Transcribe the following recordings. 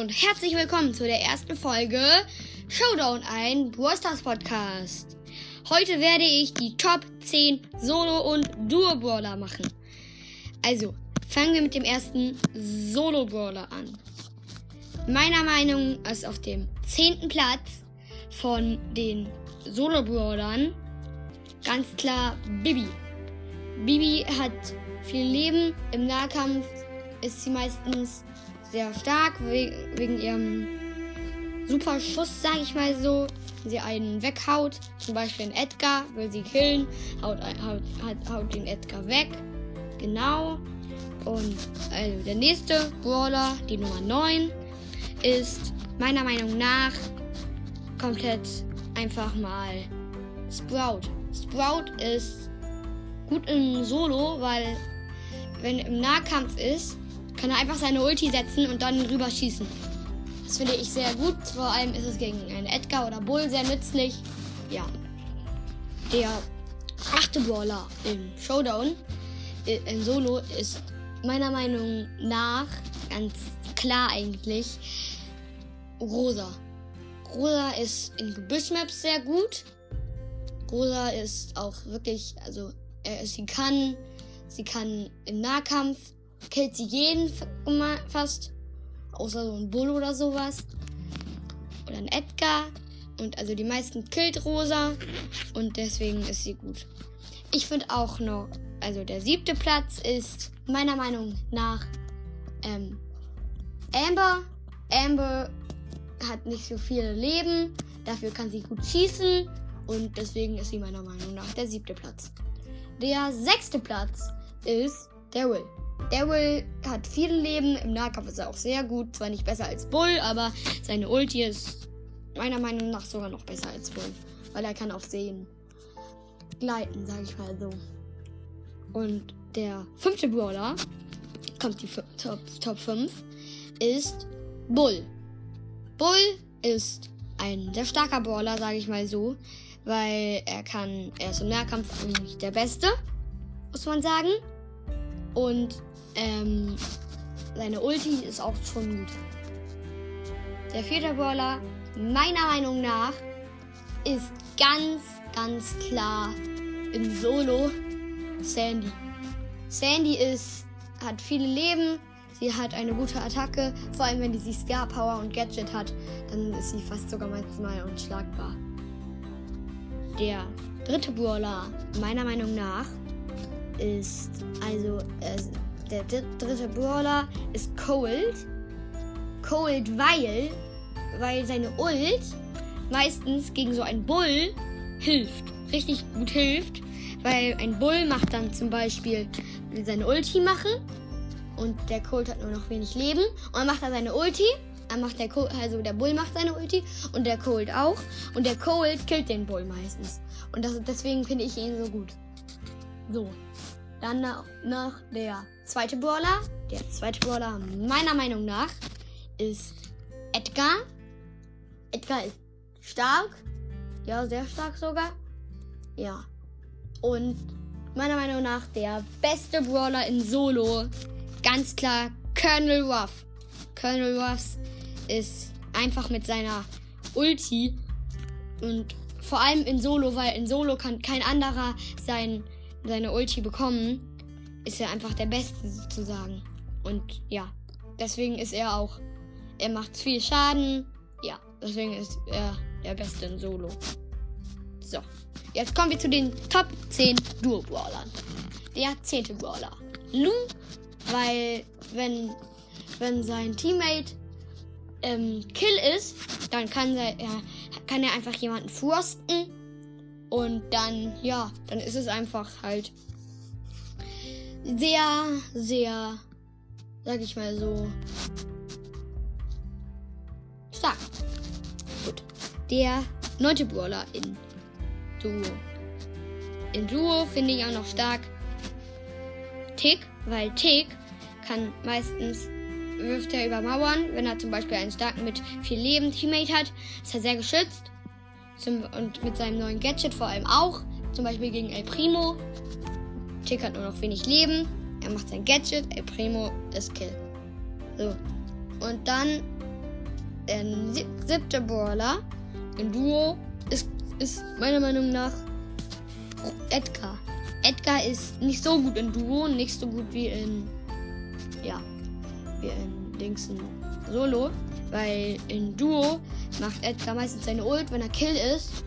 und herzlich willkommen zu der ersten Folge Showdown, ein Brawl Stars Podcast. Heute werde ich die Top 10 Solo- und Duo-Brawler machen. Also, fangen wir mit dem ersten Solo-Brawler an. Meiner Meinung nach ist auf dem 10. Platz von den Solo-Brawlern ganz klar Bibi. Bibi hat viel Leben. Im Nahkampf ist sie meistens sehr stark wegen ihrem super Schuss, sag ich mal so. Wenn sie einen weghaut, zum Beispiel einen Edgar, will sie killen, haut, haut, haut, haut den Edgar weg. Genau. Und also der nächste Brawler, die Nummer 9, ist meiner Meinung nach komplett einfach mal Sprout. Sprout ist gut im Solo, weil wenn im Nahkampf ist, kann er einfach seine Ulti setzen und dann rüber schießen. Das finde ich sehr gut. Vor allem ist es gegen einen Edgar oder Bull sehr nützlich. Ja. Der achte Brawler im Showdown, äh, in Solo, ist meiner Meinung nach ganz klar eigentlich Rosa. Rosa ist in Gebüschmaps sehr gut. Rosa ist auch wirklich, also sie kann, sie kann im Nahkampf killt sie jeden fast. Außer so ein Bull oder sowas. Oder ein Edgar. Und also die meisten killt Rosa. Und deswegen ist sie gut. Ich finde auch noch, also der siebte Platz ist meiner Meinung nach ähm, Amber. Amber hat nicht so viel Leben. Dafür kann sie gut schießen. Und deswegen ist sie meiner Meinung nach der siebte Platz. Der sechste Platz ist der Will. Daryl hat viel Leben. Im Nahkampf ist er auch sehr gut. Zwar nicht besser als Bull, aber seine Ulti ist meiner Meinung nach sogar noch besser als Bull. Weil er kann auf Seen gleiten, sage ich mal so. Und der fünfte Brawler, kommt die Top, Top 5, ist Bull. Bull ist ein sehr starker Brawler, sage ich mal so. Weil er kann, er ist im Nahkampf eigentlich der Beste, muss man sagen. Und ähm, seine Ulti ist auch schon gut. Der vierte Brawler, meiner Meinung nach, ist ganz, ganz klar im Solo Sandy. Sandy ist, hat viele Leben, sie hat eine gute Attacke, vor allem wenn sie Scar Power und Gadget hat, dann ist sie fast sogar manchmal unschlagbar. Der dritte Brawler, meiner Meinung nach, ist also äh, der dritte Brawler ist Cold. Cold, weil, weil seine Ult meistens gegen so einen Bull hilft. Richtig gut hilft. Weil ein Bull macht dann zum Beispiel seine Ulti machen. Und der Cold hat nur noch wenig Leben. Und dann macht er seine Ulti. Dann macht der Cold, also der Bull macht seine Ulti. Und der Cold auch. Und der Cold killt den Bull meistens. Und das, deswegen finde ich ihn so gut. So. Dann noch, der zweite Brawler. Der zweite Brawler meiner Meinung nach ist Edgar. Edgar ist stark. Ja, sehr stark sogar. Ja. Und meiner Meinung nach der beste Brawler in Solo. Ganz klar Colonel Ruff. Colonel Ruff ist einfach mit seiner Ulti und vor allem in Solo, weil in Solo kann kein anderer sein seine Ulti bekommen, ist er einfach der Beste sozusagen. Und ja, deswegen ist er auch. Er macht viel Schaden. Ja, deswegen ist er der Beste in Solo. So, jetzt kommen wir zu den Top 10 Duo-Brawlern. Der 10. Brawler. Lu, weil wenn, wenn sein Teammate ähm, Kill ist, dann kann er, kann er einfach jemanden frosten und dann, ja, dann ist es einfach halt sehr, sehr, sag ich mal so, stark. Gut. Der neunte Brawler in Duo. In Duo finde ich auch noch stark Tick, weil Tick kann meistens wirft er über Mauern, wenn er zum Beispiel einen starken mit viel Leben Teammate hat, ist er sehr geschützt. Zum, und mit seinem neuen Gadget vor allem auch. Zum Beispiel gegen El Primo. Tick hat nur noch wenig Leben. Er macht sein Gadget. El Primo ist Kill. So. Und dann der siebte Brawler im Duo ist, ist meiner Meinung nach Edgar. Edgar ist nicht so gut in Duo nicht so gut wie in. Ja, wie in Dingsen Solo. Weil in Duo macht Edgar meistens seine Ult, wenn er Kill ist.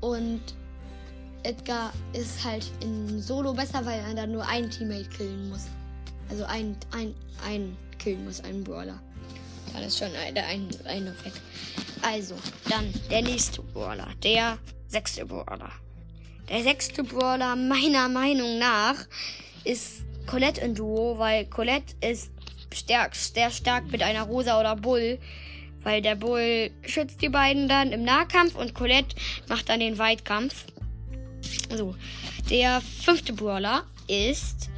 Und Edgar ist halt in Solo besser, weil er dann nur ein Teammate killen muss. Also ein, ein, ein killen muss, einen Brawler. Dann ist schon der eine, eine weg. Also, dann der nächste Brawler. Der sechste Brawler. Der sechste Brawler, meiner Meinung nach, ist Colette in Duo, weil Colette ist stark, sehr stark mit einer Rosa oder Bull. Weil der Bull schützt die beiden dann im Nahkampf und Colette macht dann den Weitkampf. So, der fünfte Brawler ist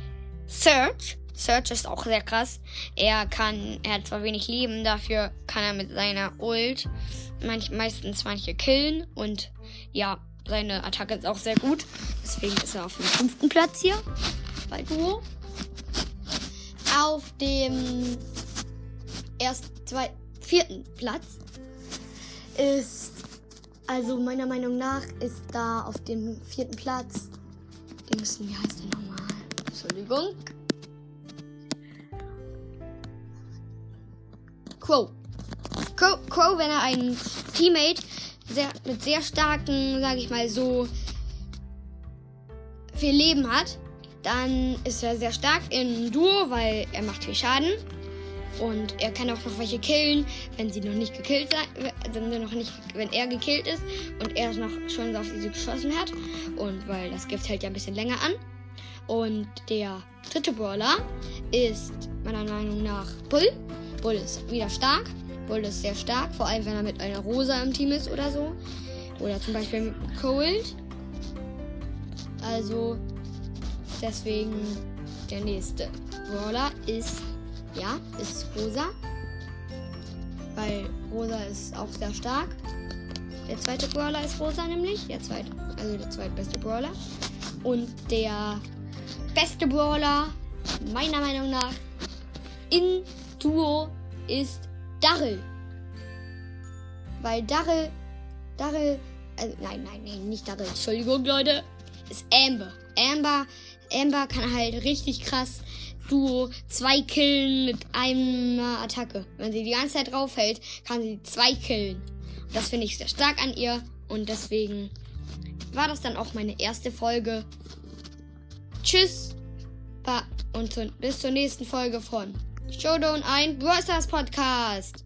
Search. Search ist auch sehr krass. Er kann, er hat zwar wenig Leben, dafür kann er mit seiner Ult manch, meistens manche killen und ja, seine Attacke ist auch sehr gut. Deswegen ist er auf dem fünften Platz hier bei Duo. Auf dem erst zwei, vierten Platz ist, also meiner Meinung nach, ist da auf dem vierten Platz, Dings, wie heißt der nochmal? Entschuldigung. Crow. Crow, Crow, wenn er einen Teammate sehr, mit sehr starken, sage ich mal so, viel Leben hat, dann ist er sehr stark im Duo, weil er macht viel Schaden. Und er kann auch noch welche killen, wenn sie noch nicht gekillt sind, wenn, noch nicht, wenn er gekillt ist und er noch schon auf sie geschossen hat. Und weil das Gift hält ja ein bisschen länger an. Und der dritte Brawler ist meiner Meinung nach Bull. Bull ist wieder stark. Bull ist sehr stark, vor allem wenn er mit einer Rosa im Team ist oder so. Oder zum Beispiel mit Cold. Also deswegen der nächste Brawler ist, ja, ist Rosa. Weil Rosa ist auch sehr stark. Der zweite Brawler ist Rosa nämlich. Der zweite, also der zweitbeste Brawler. Und der beste Brawler, meiner Meinung nach, in Duo ist Darrell. Weil Darrell, Darrell, also nein, nein, nein, nicht Darrell, Entschuldigung, Leute, ist Amber. Amber, Amber kann halt richtig krass Duo zwei killen mit einer Attacke. Wenn sie die ganze Zeit draufhält, kann sie zwei killen. Das finde ich sehr stark an ihr und deswegen war das dann auch meine erste Folge. Tschüss und bis zur nächsten Folge von Showdown ein Brawl Podcast.